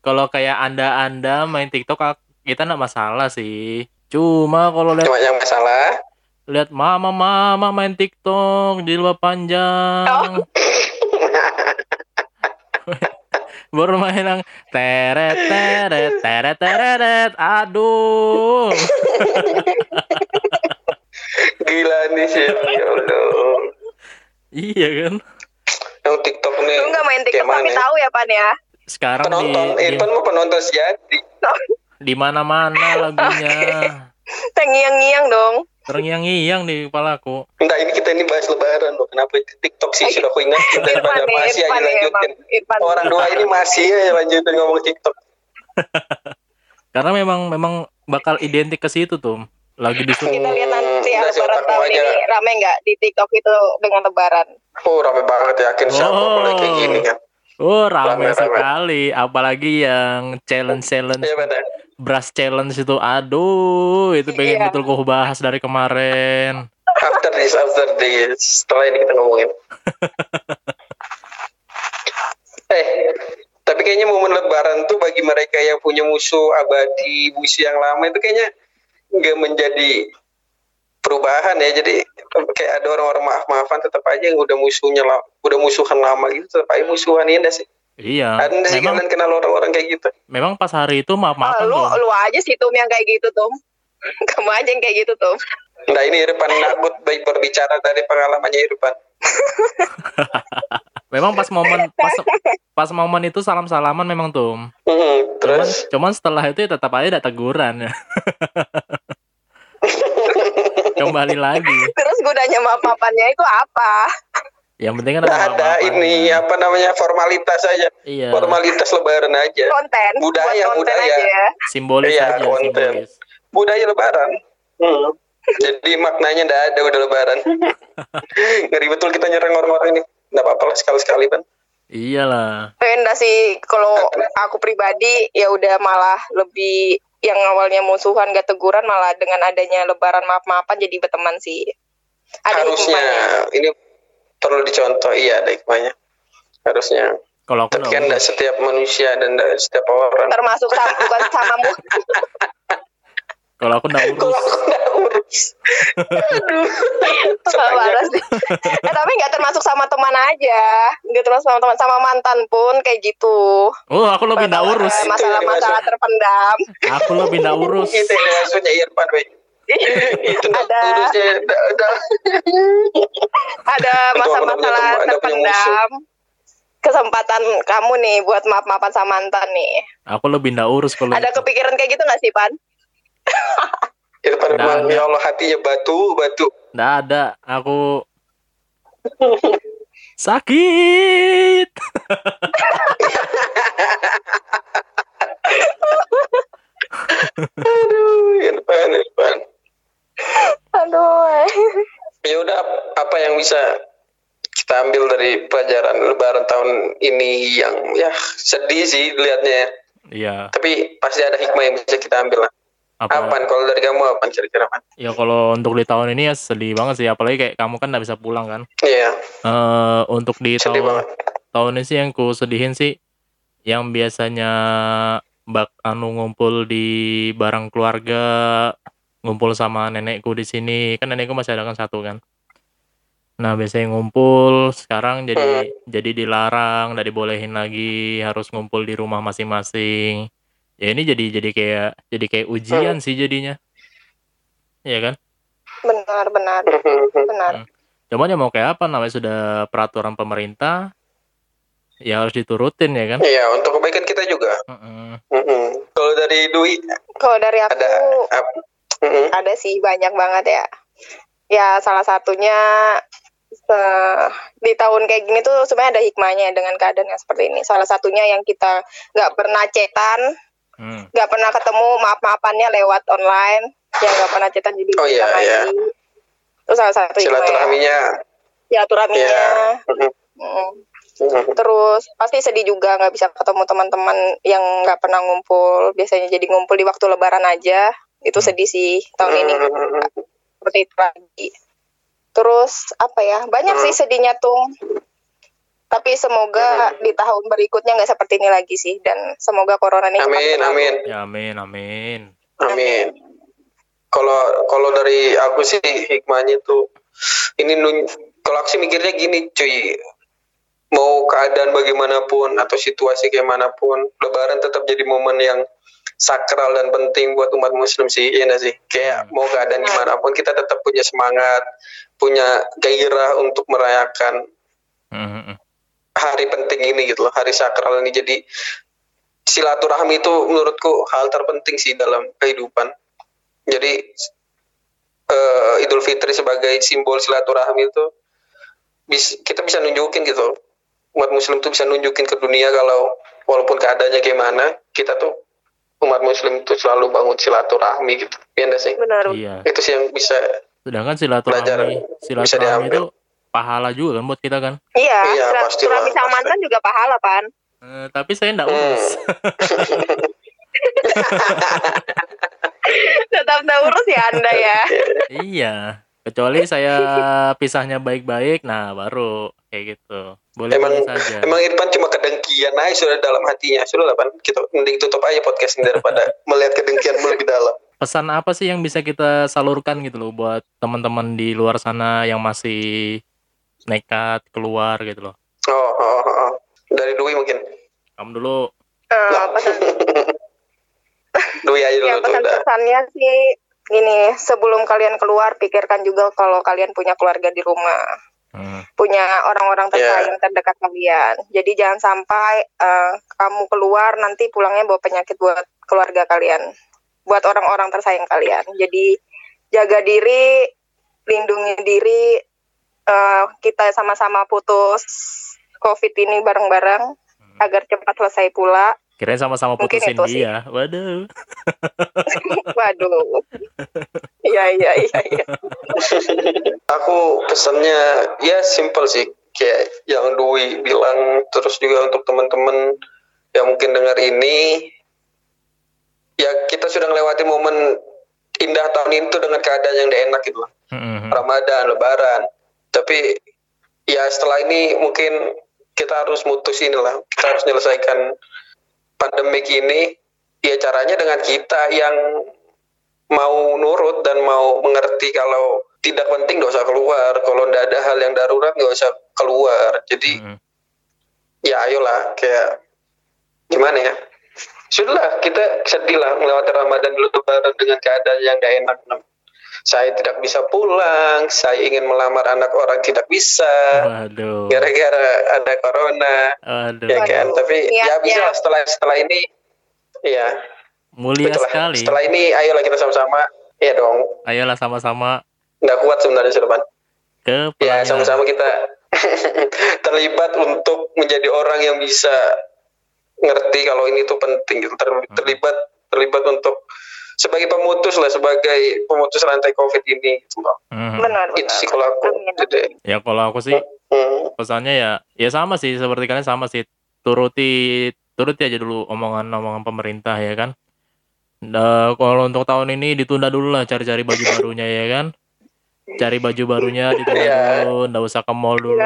kalau kayak anda-anda main TikTok kita enggak masalah sih. Cuma kalau lihat cuma yang masalah. lihat mama-mama main TikTok di luar panjang. Baru main yang teret teret teret teret aduh. Gila nih sih. Ya Allah. Iya kan? Yang TikTok nih. Lu nggak main TikTok tapi mana? tahu ya Pan ya? Sekarang di Penonton, di, Irfan mau penonton sejati. <laughs> di mana-mana lagunya. Tengiang-ngiang dong. Terngiang-ngiang di kepalaku. Enggak, ini kita ini bahas lebaran loh. Kenapa TikTok sih sudah aku ingat daripada Irfan nih, masih aja lanjutin. Irfan. Orang dua ini masih aja lanjutin ngomong TikTok. <laughs> Karena memang memang bakal identik ke situ tuh. Lagi disuruh Kita lihat nanti ya lebaran otak tahun aja. ini rame nggak di TikTok itu dengan lebaran? Oh, rame banget yakin siapa Oh. mulai kayak gini kan. Oh rame, Rame, rame. sekali, apalagi yang challenge challenge Iya benar. Brush challenge itu, aduh itu pengen Iya. betul kau bahas dari kemarin. After this, after this. Setelah ini kita ngomongin. <laughs> eh, tapi kayaknya momen lebaran tuh bagi mereka yang punya musuh abadi, musuh yang lama itu kayaknya nggak menjadi perubahan ya. Jadi kayak ada orang-orang maaf-maafan tetap aja yang udah musuhnya udah musuhan lama gitu tetap aja musuhan ini sih. Iya, Ada nggak sih memang kalian kenal orang-orang kayak gitu? memang pas hari itu maaf Ah, maafan lu tuh. lu aja sih Tum yang kayak gitu Tum. <laughs> Kamu aja yang kayak gitu Tum. Nah ini Irfan Nakut baik berbicara dari pengalamannya Irfan. <laughs> Memang pas momen pas pas momen itu salam salaman memang tuh. Hmm, Cuman, terus cuman setelah itu ya tetap aja ada teguran ya. <laughs> Kembali lagi. Terus gunanya maaf-maafannya itu apa? Yang penting kan ada, ada ini apa namanya formalitas aja. Iya. Formalitas lebaran aja. Konten. Budaya, konten budaya. aja ya. Simbolis Iya, aja, konten. simbolis. Budaya lebaran. Hmm. Jadi maknanya nggak ada udah lebaran. <laughs> Ngeri betul kita nyerang orang-orang ini. Nggak apa-apa lah sekali-sekali kan. Iyalah. Enggak sih kalau aku pribadi ya udah malah lebih yang awalnya musuhan gak teguran malah dengan adanya lebaran maaf-maafan jadi berteman sih. Ada Harusnya ini perlu dicontoh. Iya ada hikmahnya. Harusnya. Kalau aku Tapi kan nggak setiap manusia dan nggak setiap orang. Termasuk sama, bukan samamu. <laughs> kalau aku nggak Kalau urus. aku nggak urus. Aduh. <laughs> Parah sih. eh, tapi nggak termasuk sama teman aja. Nggak termasuk sama teman, sama mantan pun kayak gitu. Oh, aku lebih nggak urus. Masalah-masalah terpendam. Aku lebih nggak urus. Itu yang maksudnya Irfan. Itu Ada. ada. Masalah-masalah terpendam. Kesempatan kamu nih buat maaf-maafan sama mantan nih. Aku lebih nggak urus kalau Ada itu. kepikiran kayak gitu nggak sih, Pan? Memang ada. ya Allah hatinya batu batu. Nggak ada. Aku <laughs> sakit. Aduh, Irfan, Irfan. Aduh. Ya udah apa yang bisa kita ambil dari pelajaran Lebaran tahun ini yang ya sedih sih liatnya. ya. Iya. Tapi pasti ada hikmah yang bisa kita ambil lah. apa Apaan kalau dari kamu apa kira-kira apa? ya kalau untuk di tahun ini ya sedih banget sih apalagi kayak kamu kan nggak bisa pulang kan Iya, eh untuk di sedih tahun banget. tahun ini sih yang ku sedihin sih yang biasanya bak anu ngumpul di barang keluarga ngumpul sama nenekku di sini. Kan nenekku masih ada kan satu kan. Nah biasanya ngumpul sekarang jadi jadi dilarang nggak dibolehin lagi harus ngumpul di rumah masing-masing. Ya ini jadi jadi kayak jadi kayak ujian sih jadinya. Iya kan? Benar benar. Benar. Cuman ya mau kayak apa? Namanya sudah peraturan pemerintah ya harus diturutin ya kan? Iya, untuk kebaikan kita juga. Heeh. Mm-mm. Kalau dari Dwi kalau dari aku ada apa? Mm-mm. ada sih banyak banget ya ya salah satunya se- di tahun kayak gini tuh sebenarnya ada hikmahnya dengan keadaan yang seperti ini salah satunya yang kita nggak pernah cetan Hmm. nggak pernah ketemu maaf maafannya lewat online ya nggak pernah cetan jadi Oh, iya, iya. itu salah satu ya. Silaturahminya. silaturahminya Iya. Mm-mm. Mm. Mm-mm. terus pasti sedih juga nggak bisa ketemu teman-teman yang nggak pernah ngumpul biasanya jadi ngumpul di waktu lebaran aja itu Hmm. sedih sih tahun ini Mm-mm. seperti itu lagi. Terus apa ya banyak sih sedihnya tuh. Tapi semoga di tahun berikutnya nggak seperti ini lagi sih dan semoga corona ini cepat Amin, amin. ya amin amin Amin. Kalau kalau dari aku sih hikmahnya tuh ini nun, kalau aku sih mikirnya gini cuy mau keadaan bagaimanapun atau situasi kayak mana pun lebaran tetap jadi momen yang sakral dan penting buat umat muslim sih iya nggak sih? Kayak mau keadaan gimana pun kita tetap punya semangat punya gairah untuk merayakan Mhm. hari penting ini gitu loh hari sakral ini. Jadi silaturahmi itu menurutku hal terpenting sih dalam kehidupan. Jadi eh, Idul Fitri sebagai simbol silaturahmi itu bis, kita bisa nunjukin gitu umat muslim tuh bisa nunjukin ke dunia kalau walaupun keadaannya gimana kita tuh umat muslim itu selalu bangun silaturahmi gitu ya enggak sih Benar. iya itu sih yang bisa sedangkan silaturahmi silaturahmi diambil. itu pahala juga kan buat kita kan Iya, Iya, silaturahmi sama mantan juga pahala pan. Eh, tapi saya enggak Hmm. urus <laughs> Tetap tak urus ya anda ya. iya kecuali saya pisahnya baik-baik nah baru kayak gitu boleh Emang saja emang Irfan cuma kedengkian aja sudah dalam hatinya. Sudah lah, Pan. Kita mending tutup aja podcast ini daripada <laughs> melihat kedengkianmu lebih dalam. pesan apa sih yang bisa kita salurkan gitu loh buat teman-teman di luar sana yang masih nekat keluar gitu loh Oh, oh, oh, oh. Dari Dwi mungkin. kamu dulu Eh, pesan <laughs> Dwi aja dulu ya tuh udah. pesan-pesannya sih ini sebelum kalian keluar pikirkan juga kalau kalian punya keluarga di rumah. Hmm. punya orang-orang Iya. tersayang terdekat kalian. Jadi jangan sampai eh, kamu keluar nanti pulangnya bawa penyakit buat keluarga kalian, buat orang-orang tersayang kalian. Jadi jaga diri, lindungi diri, eh, kita sama-sama putus COVID ini bareng-bareng agar cepat selesai pula. Kirain sama-sama putusin itu sih. dia waduh <laughs> Waduh, iya iya iya. iya. Aku pesannya ya simple sih. Kayak yang Dwi bilang terus juga untuk teman-teman yang mungkin dengar ini ya kita sudah melewati momen indah tahun itu dengan keadaan yang tidak enak gitu loh. Mhm. Ramadan, Lebaran. Tapi ya setelah ini mungkin kita harus mutus inilah, kita harus menyelesaikan pandemik ini. Ya caranya dengan kita yang mau nurut dan mau mengerti kalau tidak penting gak usah keluar. Kalau tidak ada hal yang darurat gak usah keluar. Jadi Mhm. ya ayolah kayak gimana ya sudahlah kita sedih lah melewati Ramadan dulu dengan keadaan yang gak enak saya tidak bisa pulang saya ingin melamar anak orang tidak bisa. Waduh. Gara-gara ada corona. Waduh. Ya kan? Waduh. tapi ya Niatnya. bisa lah setelah setelah ini ya mulia betul lah. sekali. Setelah ini ayolah kita sama-sama. Ya dong. Ayolah sama-sama. Nggak kuat sebenarnya Sulaiman ke ya sama-sama kita <laughs> terlibat untuk menjadi orang yang bisa ngerti kalau ini tuh penting gitu. Ter- terlibat terlibat untuk sebagai pemutus lah sebagai pemutus rantai covid ini gitu loh Mhm. Benar itu benar. sih kalau aku. Jadi, ya kalau aku sih hmm, pesannya ya ya sama sih seperti kalian sama sih turuti turuti aja dulu omongan-omongan pemerintah ya kan Nah, kalau untuk tahun ini ditunda dulu lah cari-cari baju barunya ya kan. Cari baju barunya ditunda Iya. dulu, nggak usah ke mall dulu,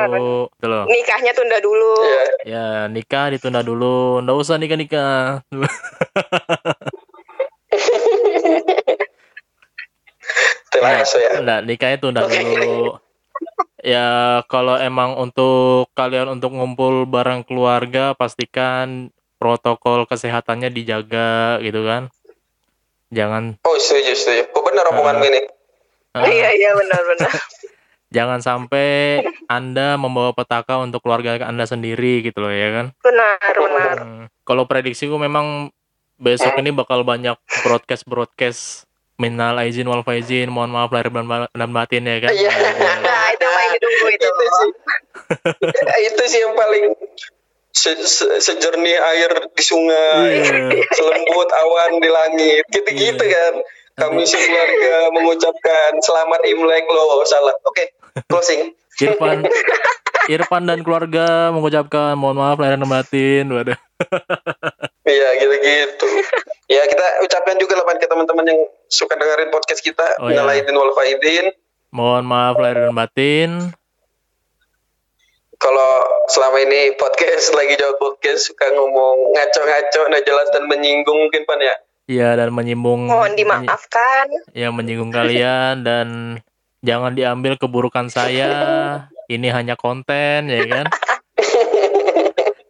gitu loh. Nikahnya tunda dulu. Iya. Ya nikah ditunda dulu, nggak usah nikah <laughs> nikah. Telas ya. Nikahnya tunda dulu. Ya kalau emang untuk kalian untuk ngumpul bareng keluarga pastikan protokol kesehatannya dijaga gitu kan. Jangan Oh setuju setuju. Oh benar omonganmu ini. eh, Iya iya benar-benar. <laughs> jangan sampai Anda membawa petaka untuk keluarga Anda sendiri gitu loh ya kan. Benar benar. Hmm, Kalau prediksiku memang besok ini bakal banyak broadcast broadcast minal aizin wal faizin mohon maaf lahir dan ba- dan batin ya kan. Iya. Nah itu yang ditunggu itu. itu sih. <laughs> itu sih yang paling se- se- sejernih air di sungai, Iya. selembut awan di langit, gitu-gitu kan. Kami sekeluarga mengucapkan selamat Imlek loh, salah. Oke, closing. Irfan Irfan dan keluarga mengucapkan mohon maaf lahir dan batin. Waduh. <laughs> Iya, gitu-gitu. Ya, kita ucapkan juga lah ke teman-teman yang suka dengerin podcast kita. Oh, Minal iya. aidin wal faidin. Mohon maaf lahir dan batin. Kalau selama ini podcast lagi jawab podcast suka ngomong ngaco-ngaco, nah jelas dan menyinggung mungkin Pan ya. Ya dan menyimbung Mohon dimaafkan. yang menyinggung kalian <laughs> dan jangan diambil keburukan saya. Ini hanya konten ya kan. <laughs>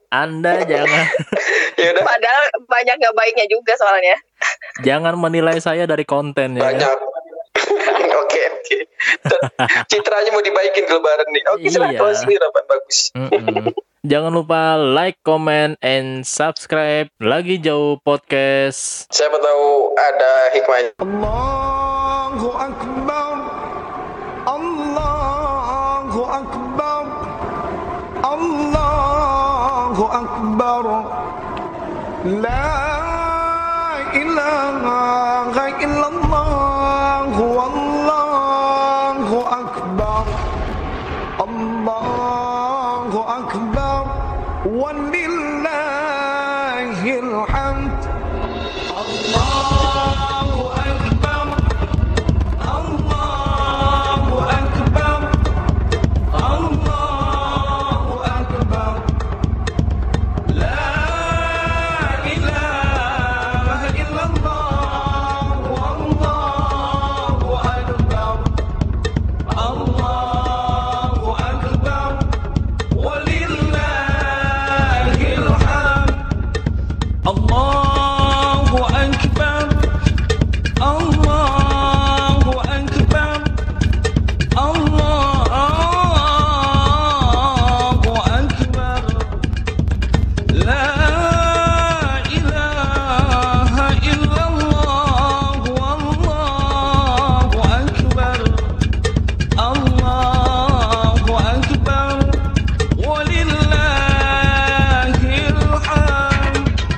Anda jangan. <laughs> Yaudah. Padahal banyak gak baiknya juga soalnya. Jangan menilai saya dari konten ya. Banyak. <laughs> Oke, oke. Okay, okay. Citranya mau dibaikin ke lebaran nih. Oke, okay, iya. silakan bagus. Mm -mm. Jangan lupa like, comment, and subscribe. Lagi jauh podcast. Siapa tahu ada hikmahnya. Allahu Akbar. La